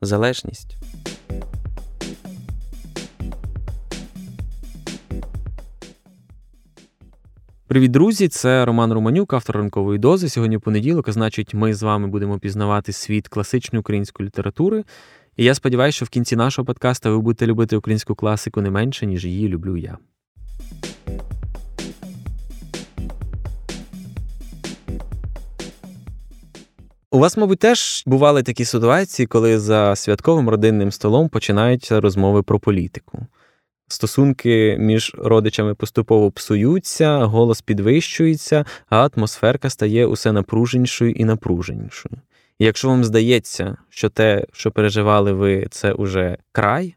залежність. Привіт, друзі! Це Роман Романюк, автор ранкової дози. Сьогодні понеділок, а значить, ми з вами будемо пізнавати світ класичної української літератури. І я сподіваюся, що в кінці нашого подкаста ви будете любити українську класику не менше, ніж її люблю я. У вас, мабуть, теж бували такі ситуації, коли за святковим родинним столом починаються розмови про політику. Стосунки між родичами поступово псуються, голос підвищується, а атмосферка стає усе напруженішою і напруженішою. І якщо вам здається, що те, що переживали ви, це уже край,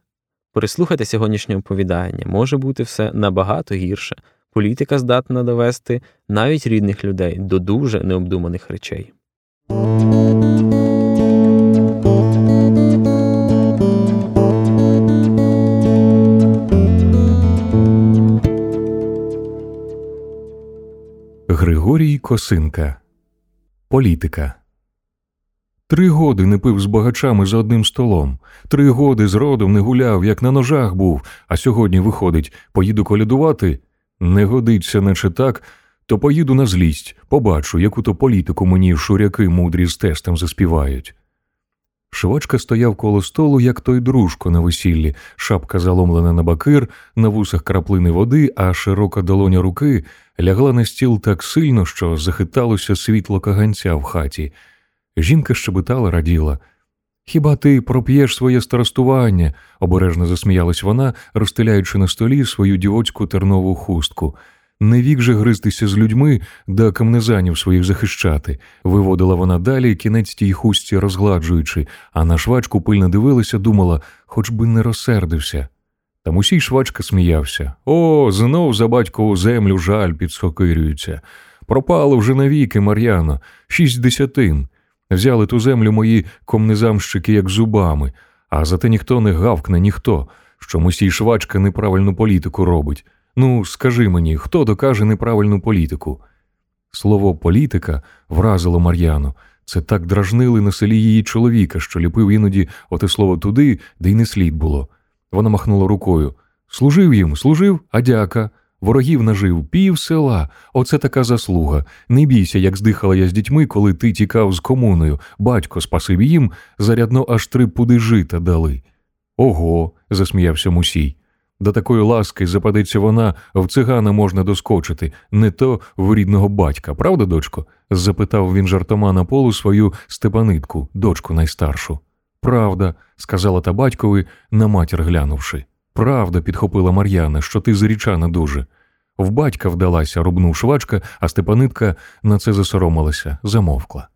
переслухайте сьогоднішнє оповідання, може бути все набагато гірше. Політика здатна довести навіть рідних людей до дуже необдуманих речей. Григорій Косинка Політика Три годи не пив з багачами за одним столом. Три годи з родом не гуляв, як на ножах був, а сьогодні виходить, поїду колядувати. Не годиться, наче так, то поїду на злість, побачу, яку то політику мені шуряки мудрі з тестом заспівають. Швачка стояв коло столу, як той дружко на весіллі, шапка заломлена на бакир, на вусах краплини води, а широка долоня руки лягла на стіл так сильно, що захиталося світло каганця в хаті. Жінка щебетала, раділа. Хіба ти проп'єш своє старостування? обережно засміялась вона, розстеляючи на столі свою дівоцьку тернову хустку. Не вік же гризтися з людьми да камнезанів своїх захищати, виводила вона далі, кінець тій хустці розгладжуючи, а на швачку пильно дивилася, думала, хоч би не розсердився. Там усій швачка сміявся. О, знов за батькову землю жаль підсхокирюється. Пропало вже навіки, Мар'яно, шість десятин. Взяли ту землю мої комнезамщики як зубами, а зате ніхто не гавкне, ніхто, що мусій швачка неправильну політику робить. Ну, скажи мені, хто докаже неправильну політику? Слово політика вразило Мар'яну. Це так дражнили на селі її чоловіка, що ліпив іноді оте слово туди, де й не слід було. Вона махнула рукою. Служив їм, служив, а дяка. Ворогів нажив пів села. Оце така заслуга. Не бійся, як здихала я з дітьми, коли ти тікав з комуною. Батько спасив їм, зарядно аж три пуди жита дали. Ого, засміявся Мусій. До такої ласки западеться вона, в цигана можна доскочити, не то в рідного батька, правда, дочко? запитав він жартома на полу свою степанитку, дочку найстаршу. Правда, сказала та батькові, на матір глянувши. Правда, підхопила Мар'яна, що ти зарічана дуже. В батька вдалася, рубнув швачка, а Степанитка на це засоромилася, замовкла.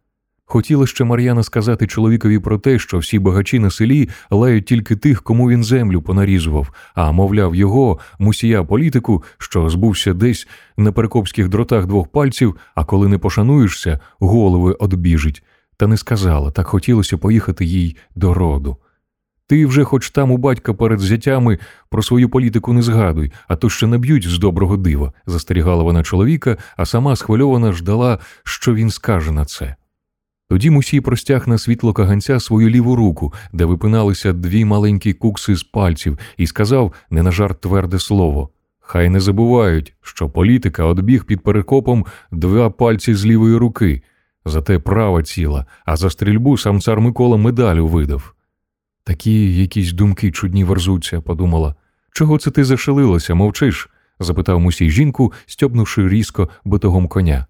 Хотіла ще Мар'яна сказати чоловікові про те, що всі багачі на селі лають тільки тих, кому він землю понарізував, а мовляв, його, мусія політику, що збувся десь на перекопських дротах двох пальців, а коли не пошануєшся, голови одбіжить. Та не сказала, так хотілося поїхати їй до роду. Ти вже, хоч там у батька перед зятями, про свою політику не згадуй, а то ще наб'ють з доброго дива, застерігала вона чоловіка, а сама схвильована ждала, що він скаже на це. Тоді Мусій простяг на світло каганця свою ліву руку, де випиналися дві маленькі кукси з пальців, і сказав не на жарт тверде слово. Хай не забувають, що політика одбіг під перекопом два пальці з лівої руки, зате права ціла, а за стрільбу сам цар Микола медалю видав. Такі якісь думки чудні верзуться, подумала. Чого це ти зашелилася, мовчиш? запитав мусій жінку, стьобнувши різко битогом коня.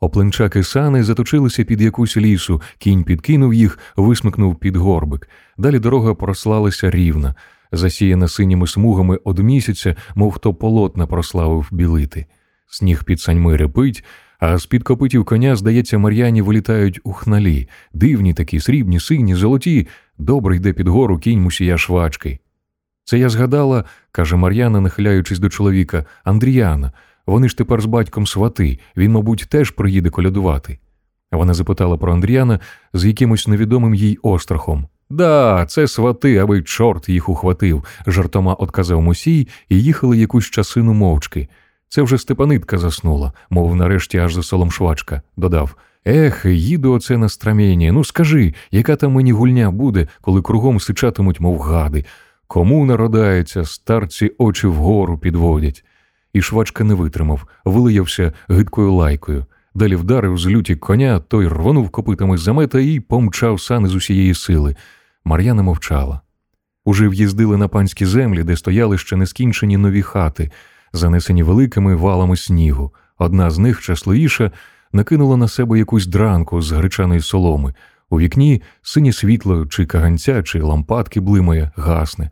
Опленчаки сани заточилися під якусь лісу, кінь підкинув їх, висмикнув під горбик. Далі дорога прослалася рівна, засіяна синіми смугами од місяця, мов хто полотна прославив білити. Сніг під саньми репить, а з під копитів коня, здається, мар'яні вилітають у хналі, дивні такі, срібні, сині, золоті, Добре йде під гору кінь мусія швачки. Це я згадала, каже Мар'яна, нахиляючись до чоловіка, Андріяна. Вони ж тепер з батьком свати, він, мабуть, теж приїде колядувати. Вона запитала про Андріяна з якимось невідомим їй острахом. Да, це свати, аби чорт їх ухватив, жартома отказав мусій, і їхали якусь часину мовчки. Це вже Степанитка заснула, мов нарешті аж за солом швачка, додав. Ех, їду оце на страмєнні. Ну скажи, яка там мені гульня буде, коли кругом сичатимуть, мов гади. Кому народається, старці очі вгору підводять. І швачка не витримав, вилиявся гидкою лайкою. Далі вдарив з люті коня, той рвонув копитами замета і помчав сани з усієї сили. Мар'яна мовчала. Уже в'їздили на панські землі, де стояли ще нескінчені нові хати, занесені великими валами снігу. Одна з них, щасливіша, накинула на себе якусь дранку з гречаної соломи. У вікні синє світло, чи каганця, чи лампадки блимає, гасне,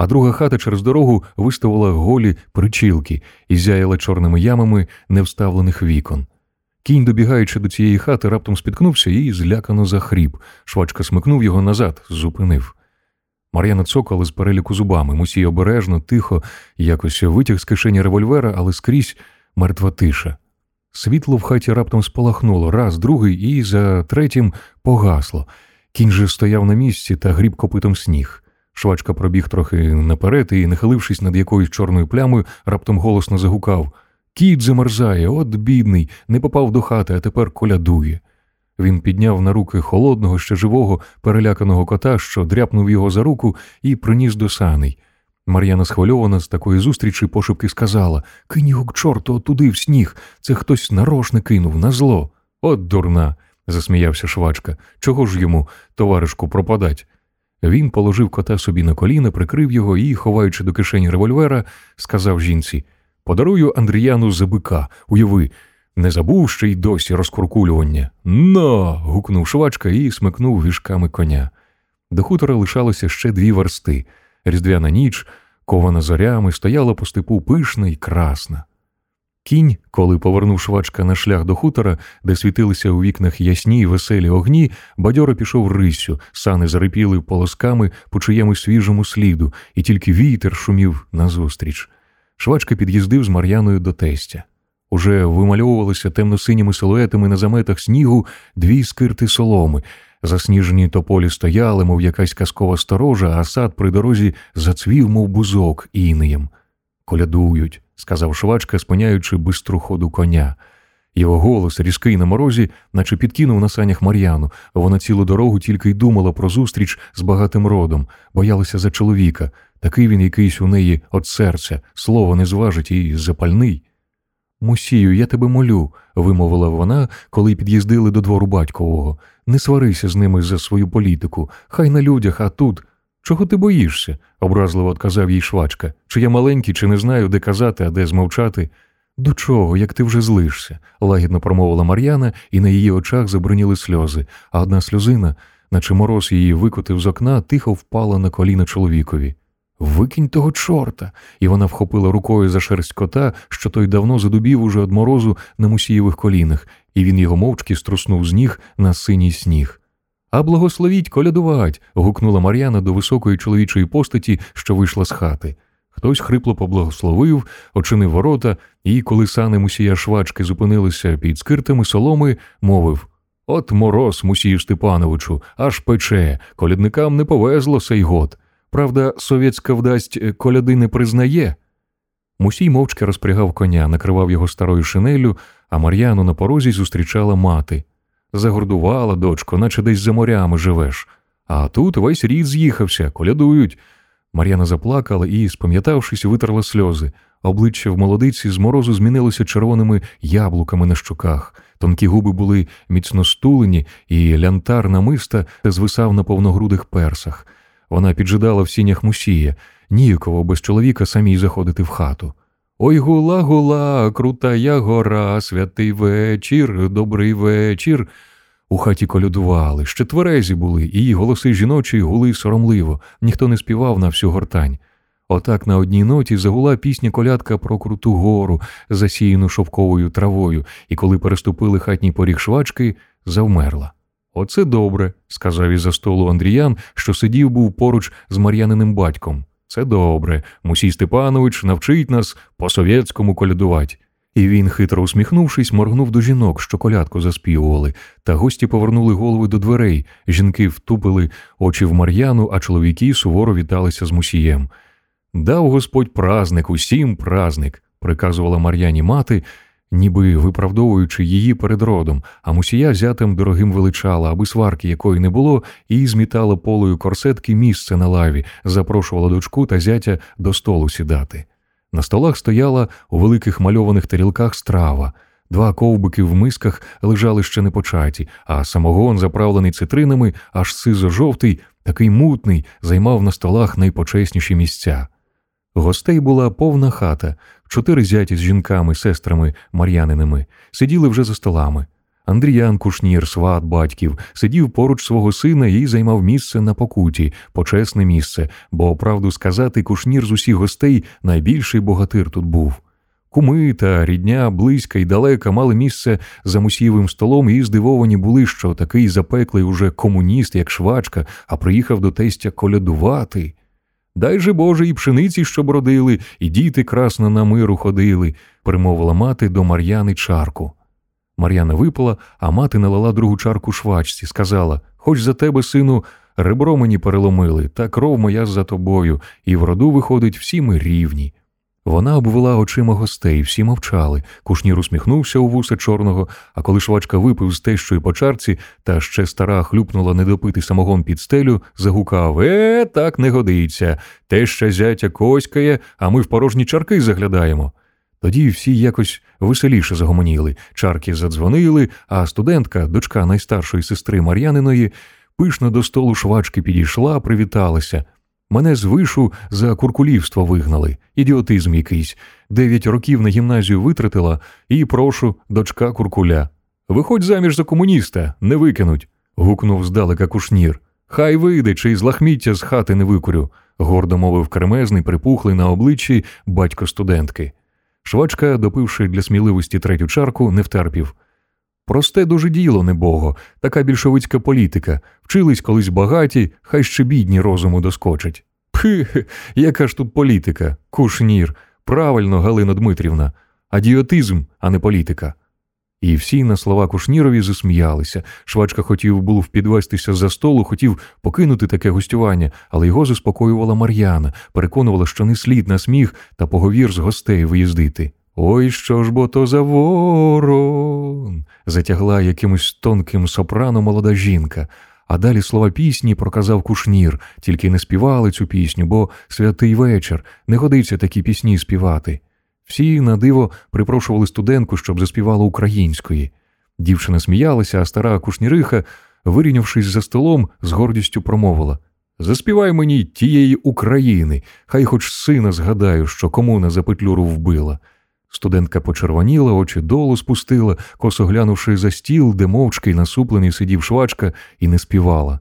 а друга хата через дорогу виставила голі причілки і зяяла чорними ямами невставлених вікон. Кінь, добігаючи до цієї хати, раптом спіткнувся і злякано захріп. Швачка смикнув його назад, зупинив. Мар'яна цокала з переліку зубами, мусій обережно, тихо, якось витяг з кишені револьвера, але скрізь мертва тиша. Світло в хаті раптом спалахнуло, раз, другий, і за третім погасло. Кінь же стояв на місці та гріб копитом сніг. Швачка пробіг трохи наперед і, нахилившись над якоюсь чорною плямою, раптом голосно загукав Кіт замерзає, от бідний, не попав до хати, а тепер колядує. Він підняв на руки холодного, ще живого, переляканого кота, що дряпнув його за руку і приніс до саней. Мар'яна схвильована з такої зустрічі пошепки сказала Кинь його к чорту туди в сніг. Це хтось нарошне кинув, на зло. От дурна, засміявся швачка. Чого ж йому, товаришку, пропадать? Він положив кота собі на коліна, прикрив його і, ховаючи до кишені револьвера, сказав жінці Подарую Андріяну за бика, уяви, не забув ще й досі розкуркулювання. Но. гукнув швачка і смикнув віжками коня. До хутора лишалося ще дві версти. Різдвяна ніч, кована зорями, стояла по степу пишна і красна. Кінь, коли повернув швачка на шлях до хутора, де світилися у вікнах ясні й веселі огні, бадьоро пішов рисю, сани зарипіли полосками по чиємусь свіжому сліду, і тільки вітер шумів назустріч. Швачка під'їздив з Мар'яною до тестя. Уже вимальовувалися темно-синіми силуетами на заметах снігу дві скирти соломи. Засніжені тополі стояли, мов якась казкова сторожа, а сад при дорозі зацвів, мов бузок, інеєм. Колядують, сказав швачка, спиняючи бистру ходу коня. Його голос, різкий на морозі, наче підкинув на санях Мар'яну. Вона цілу дорогу тільки й думала про зустріч з багатим родом, боялася за чоловіка. Такий він якийсь у неї от серця, слово не зважить і запальний. Мусію, я тебе молю, вимовила вона, коли під'їздили до двору батькового. Не сварися з ними за свою політику, хай на людях, а тут. Чого ти боїшся? образливо отказав їй швачка. Чи я маленький, чи не знаю, де казати, а де змовчати. До чого, як ти вже злишся? лагідно промовила Мар'яна, і на її очах забриніли сльози, а одна сльозина, наче мороз її викотив з окна, тихо впала на коліна чоловікові. Викинь того чорта. І вона вхопила рукою за шерсть кота, що той давно задубів уже од морозу на мусієвих колінах, і він його мовчки струснув з ніг на синій сніг. А благословіть колядувать. гукнула Мар'яна до високої чоловічої постаті, що вийшла з хати. Хтось хрипло поблагословив, очинив ворота, і, коли сани мусія швачки зупинилися під скиртами соломи, мовив От мороз, мусію Степановичу, аж пече, колядникам не повезло сей год. Правда, совєтська вдасть е, коляди не признає. Мусій мовчки розпрягав коня, накривав його старою шинелю, а Мар'яну на порозі зустрічала мати. Загордувала, дочко, наче десь за морями живеш. А тут весь рід з'їхався, колядують. Мар'яна заплакала і, спам'ятавшись, витерла сльози. Обличчя в молодиці з морозу змінилося червоними яблуками на щоках. Тонкі губи були міцно стулені, і лянтар намиста звисав на повногрудих персах. Вона піджидала в сінях мусія, ніяково без чоловіка самій заходити в хату. Ой гула, гула, крутая гора, святий вечір, добрий вечір. У хаті колядували, ще тверезі були, і її голоси жіночі гули соромливо, ніхто не співав на всю гортань. Отак на одній ноті загула пісня колядка про круту гору, засіяну шовковою травою, і коли переступили хатній поріг швачки, завмерла. Оце добре, сказав із за столу Андріян, що сидів був поруч з Мар'яниним батьком. Це добре. Мусій Степанович навчить нас по-совєтському колядувати. І він, хитро усміхнувшись, моргнув до жінок, що колядку заспівували, та гості повернули голови до дверей. Жінки втупили очі в Мар'яну, а чоловіки суворо віталися з мусієм. Дав Господь празник, усім празник, приказувала Мар'яні мати, ніби виправдовуючи її перед родом, а мусія зятем дорогим величала, аби сварки якої не було, і змітала полою корсетки місце на лаві, запрошувала дочку та зятя до столу сідати. На столах стояла у великих мальованих тарілках страва. Два ковбики в мисках лежали ще не початі, а самогон, заправлений цитринами, аж сизо-жовтий, такий мутний, займав на столах найпочесніші місця. Гостей була повна хата, чотири зяті з жінками, сестрами Мар'яниними, сиділи вже за столами. Андріян Кушнір, сват батьків, сидів поруч свого сина і займав місце на покуті, почесне місце, бо, правду сказати, кушнір з усіх гостей найбільший богатир тут був. Куми та рідня, близька і далека мали місце за мусієвим столом і здивовані були, що такий запеклий уже комуніст, як швачка, а приїхав до тестя колядувати. Дай же Боже, і пшениці, щоб родили, і діти красно на миру ходили, примовила мати до Мар'яни чарку. Мар'яна випила, а мати налила другу чарку швачці, сказала Хоч за тебе, сину, ребро мені переломили, та кров моя за тобою, і в роду, виходить, всі ми рівні. Вона обвела очима гостей, всі мовчали. Кушнір усміхнувся у вуса чорного, а коли швачка випив з тещої по чарці, та ще стара хлюпнула недопитий самогон під стелю, загукав Е, так не годиться. Теща зятя коськає, а ми в порожні чарки заглядаємо. Тоді всі якось веселіше загомоніли, чарки задзвонили, а студентка, дочка найстаршої сестри Мар'яниної, пишно до столу швачки підійшла, привіталася. Мене з вишу за куркулівство вигнали, ідіотизм якийсь. Дев'ять років на гімназію витратила і прошу, дочка куркуля. Виходь заміж за комуніста, не викинуть. гукнув здалека кушнір. Хай вийде, чи з лахміття з хати не викурю, гордо мовив кремезний, припухлий на обличчі батько студентки. Швачка, допивши для сміливості третю чарку, не втерпів. Просте дуже діло, небого, така більшовицька політика. Вчились колись багаті, хай ще бідні розуму доскочать. Пхи, яка ж тут політика, кушнір, правильно, Галина Дмитрівна, адіотизм, а не політика. І всі на слова Кушнірові засміялися. Швачка хотів був підвестися за столу, хотів покинути таке гостювання, але його заспокоювала Мар'яна, переконувала, що не слід на сміх та поговір з гостей виїздити. Ой, що ж бо то за ворон. затягла якимось тонким сопрано молода жінка. А далі слова пісні проказав кушнір, тільки не співали цю пісню, бо святий вечір не годиться такі пісні співати. Всі на диво припрошували студентку, щоб заспівала української. Дівчина сміялася, а стара кушніриха, вирівнявшись за столом, з гордістю промовила Заспівай мені тієї України, хай хоч сина згадаю, що комуна за петлюру вбила. Студентка почервоніла, очі долу спустила, косо глянувши за стіл, де мовчки й насуплений сидів швачка, і не співала.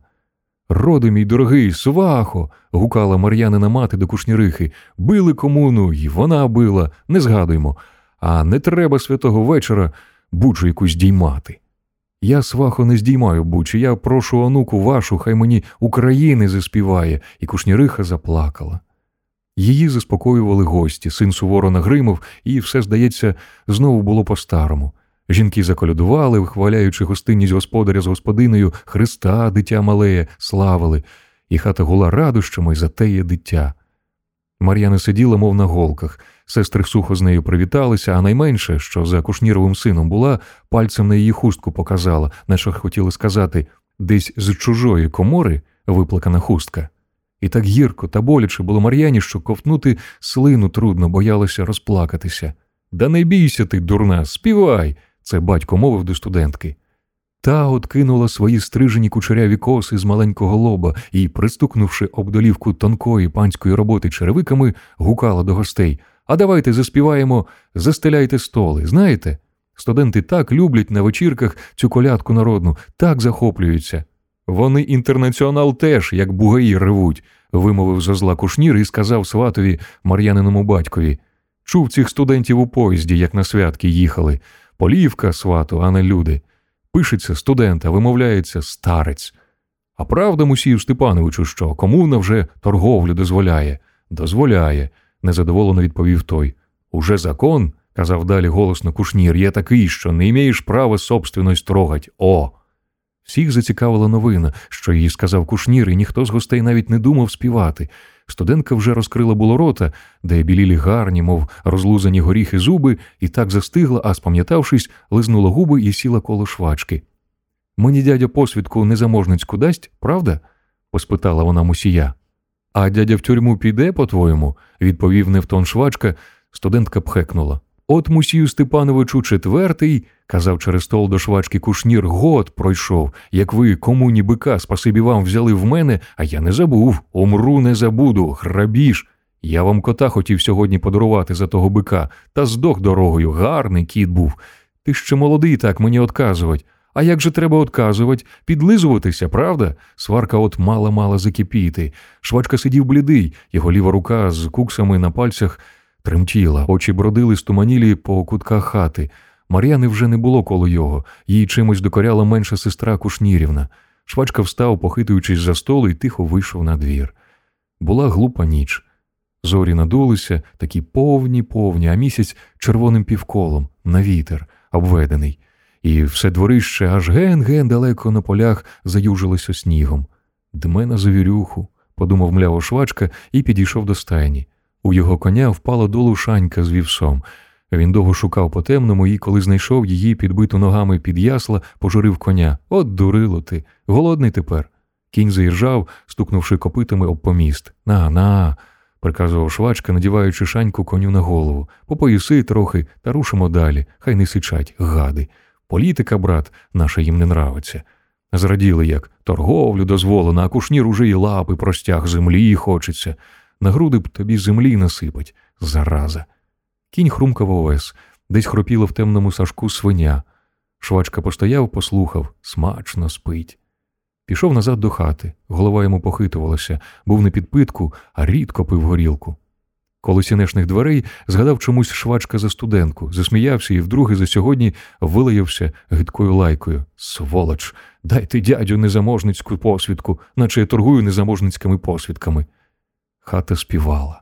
Роди, мій дорогий, свахо. гукала Мар'янина мати до кушнірихи. Били комуну, і вона била, не згадуймо. А не треба святого вечора бучу якусь діймати. Я, свахо, не здіймаю бучі, я прошу онуку вашу, хай мені України заспіває, і кушніриха заплакала. Її заспокоювали гості, син суворо нагримав, і все, здається, знову було по-старому. Жінки заколядували, вихваляючи гостинність господаря з господиною Христа, дитя малеє, славили, і хата гула радощами за теє дитя. Мар'яна сиділа, мов на голках, сестри сухо з нею привіталися, а найменше, що за кушніровим сином була, пальцем на її хустку показала, наче хотіли сказати десь з чужої комори виплакана хустка. І так гірко та боляче було Мар'яні, що ковтнути слину трудно боялося розплакатися. Да не бійся ти, дурна, співай, це батько мовив до студентки. Та откинула свої стрижені кучеряві коси з маленького лоба і, пристукнувши об долівку тонкої панської роботи черевиками, гукала до гостей А давайте заспіваємо, застеляйте столи, знаєте? Студенти так люблять на вечірках цю колядку народну, так захоплюються. Вони інтернаціонал теж, як бугаї ревуть, вимовив зо зла кушнір і сказав сватові Мар'яниному батькові. Чув цих студентів у поїзді, як на святки їхали. Полівка, свату, а не люди. Пишеться студент, а вимовляється старець. А правда, Мусію Степановичу, що комуна вже торговлю дозволяє? Дозволяє, незадоволено відповів той. Уже закон, казав далі голосно кушнір, є такий, що не імеєш права собственность трогать. О! Всіх зацікавила новина, що їй сказав кушнір, і ніхто з гостей навіть не думав співати. Студентка вже розкрила було рота, де білілі гарні, мов розлузані горіхи зуби, і так застигла, а спам'ятавшись, лизнула губи і сіла коло швачки. Мені дядя посвідку незаможницьку дасть, правда? поспитала вона мусія. А дядя в тюрму піде, по-твоєму, відповів Невтон швачка, студентка пхекнула. От мусію Степановичу четвертий, казав через стол до швачки кушнір, год пройшов, як ви комуні бика, спасибі вам взяли в мене, а я не забув, умру не забуду, грабіж. Я вам кота хотів сьогодні подарувати за того бика, та здох дорогою, гарний кіт був. Ти ще молодий так мені отказувати. А як же треба отказувати, підлизуватися, правда? Сварка от мала-мала закипіти. Швачка сидів блідий, його ліва рука з куксами на пальцях тремтіла, очі бродили стуманілі по кутках хати. Мар'яни вже не було коло його, їй чимось докоряла менша сестра Кушнірівна. Швачка встав, похитуючись за столу, і тихо вийшов на двір. Була глупа ніч. Зорі надулися, такі повні, повні, а місяць червоним півколом, на вітер, обведений, і все дворище аж ген-ген далеко на полях заюжилося снігом. Дме на завірюху, подумав мляво швачка і підійшов до стайні. У його коня впала долу шанька з вівсом. Він довго шукав по темному і, коли знайшов її, підбиту ногами під ясла, пожурив коня. От дурило ти, голодний тепер. Кінь заіржав, стукнувши копитами об поміст. На, на, приказував швачка, надіваючи шаньку коню на голову. Попоїси трохи та рушимо далі. Хай не сичать, гади. Політика, брат, наша їм не нравиться. Зраділи, як торговлю дозволено, а кушнір уже й лапи простяг землі хочеться. На груди б тобі землі насипать, зараза. Кінь хрумкав овес, десь хропіло в темному сашку свиня. Швачка постояв, послухав, смачно спить. Пішов назад до хати, голова йому похитувалася, був не під а рідко пив горілку. Коло сінешних дверей згадав чомусь швачка за студентку, засміявся і вдруге за сьогодні вилаявся гидкою лайкою. Сволоч, дайте дядю незаможницьку посвідку, наче я торгую незаможницькими посвідками. Хата співала.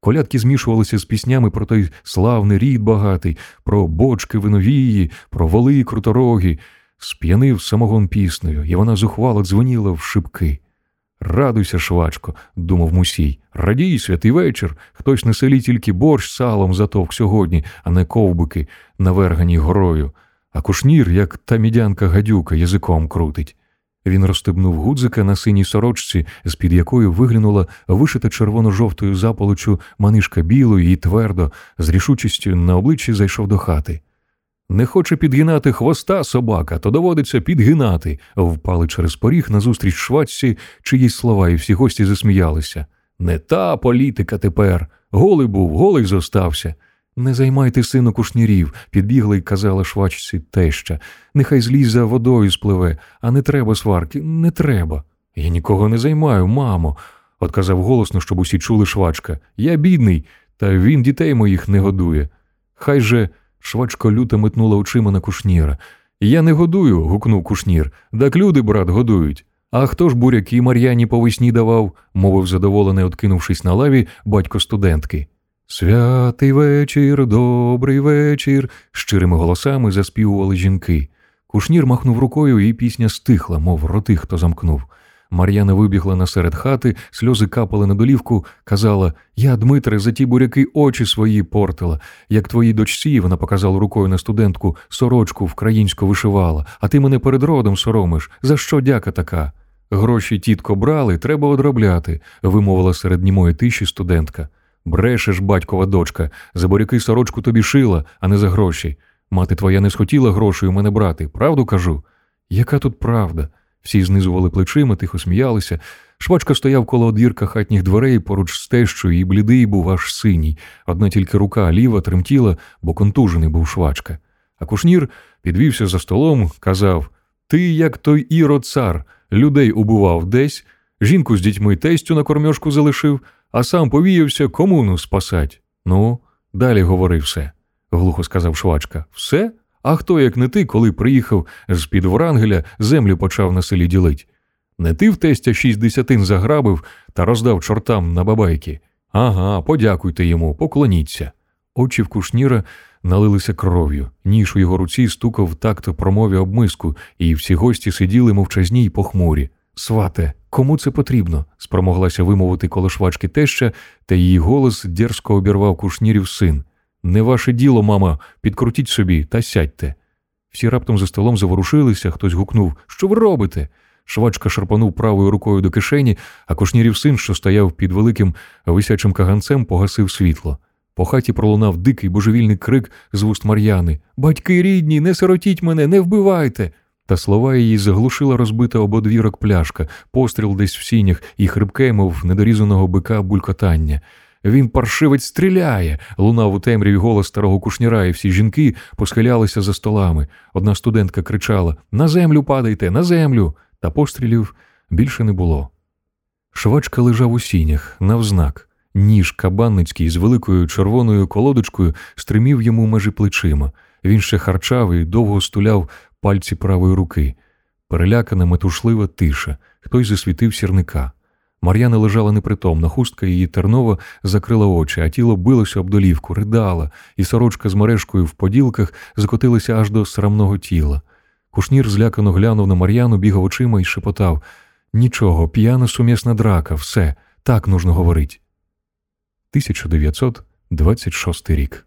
Колядки змішувалися з піснями про той славний рід багатий, про бочки виновії, про воли круторогі, сп'янив самогон піснею, і вона зухвало дзвоніла в шибки. Радуйся, швачко, думав мусій. Радій, святий вечір. Хтось на селі тільки борщ салом затовк сьогодні, а не ковбики, навергані горою. А кушнір, як та мідянка гадюка, язиком крутить. Він розстебнув гудзика на синій сорочці, з під якої виглянула вишита червоно-жовтою заполочу манишка білої і твердо, з рішучістю на обличчі зайшов до хати. Не хоче підгинати хвоста собака, то доводиться підгинати, впали через поріг назустріч швачці, чиїсь слова, і всі гості засміялися. Не та політика тепер. Голий був, голий зостався. Не займайте сину кушнірів, підбігла й казала швачці теща. Нехай злізь за водою спливе, а не треба сварки, не треба. Я нікого не займаю, мамо, отказав голосно, щоб усі чули швачка. Я бідний, та він дітей моїх не годує. Хай же. Швачка люто метнула очима на кушніра. Я не годую, гукнув кушнір. Так люди, брат, годують. А хто ж буряки Мар'яні по весні давав, мовив задоволений, откинувшись на лаві, батько студентки. Святий вечір, добрий вечір, щирими голосами заспівували жінки. Кушнір махнув рукою, і пісня стихла, мов роти хто замкнув. Мар'яна вибігла насеред хати, сльози капали на долівку, казала Я, Дмитре, за ті буряки очі свої портила. Як твоїй дочці, вона показала рукою на студентку, сорочку вкраїнську вишивала, а ти мене перед родом соромиш. За що дяка така? Гроші тітко брали, треба одробляти, вимовила серед німої тиші студентка. Брешеш, батькова дочка, за буряки сорочку тобі шила, а не за гроші. Мати твоя не схотіла грошей у мене брати, правду кажу? Яка тут правда? Всі знизували плечима, тихо сміялися. Швачка стояв коло одвірка хатніх дверей поруч з тещою, і блідий був аж синій. Одна тільки рука ліва тремтіла, бо контужений був швачка. А кушнір підвівся за столом, казав Ти, як той іро цар, людей убивав десь, жінку з дітьми тестю на кормьошку залишив, а сам повіявся комуну спасать. Ну, далі говори все, глухо сказав швачка. Все? А хто, як не ти, коли приїхав з під Врангеля, землю почав на селі ділить? Не ти в тестя шість десятин заграбив та роздав чортам на бабайки. Ага, подякуйте йому, поклоніться. Очі в кушніра налилися кров'ю, ніж у його руці стукав такт промові об миску, і всі гості сиділи мовчазні й похмурі. Свате, кому це потрібно? спромоглася вимовити коло швачки теща, та її голос дерзко обірвав кушнірів син. Не ваше діло, мама, підкрутіть собі та сядьте. Всі раптом за столом заворушилися, хтось гукнув Що ви робите? Швачка шарпанув правою рукою до кишені, а кушнірів син, що стояв під великим висячим каганцем, погасив світло. По хаті пролунав дикий божевільний крик з вуст Мар'яни Батьки рідні, не сиротіть мене, не вбивайте. Та слова її заглушила розбита ободвірок пляшка, постріл десь в сінях і хрипке, мов недорізаного бика булькотання. Він паршивець стріляє. лунав у темряві голос старого кушніра, і всі жінки посхилялися за столами. Одна студентка кричала На землю падайте, на землю. Та пострілів більше не було. Швачка лежав у сінях, навзнак. Ніж кабанницький з великою червоною колодочкою стримів йому межі плечима. Він ще харчав і довго стуляв пальці правої руки. Перелякана, метушлива тиша. Хтось засвітив сірника. Мар'яна лежала непритомна, хустка її тернова закрила очі, а тіло билося об долівку, ридала, і сорочка з мережкою в поділках закотилася аж до срамного тіла. Кушнір злякано глянув на Мар'яну, бігав очима і шепотав Нічого, п'яна сумісна драка, все, так нужно говорить. 1926 рік.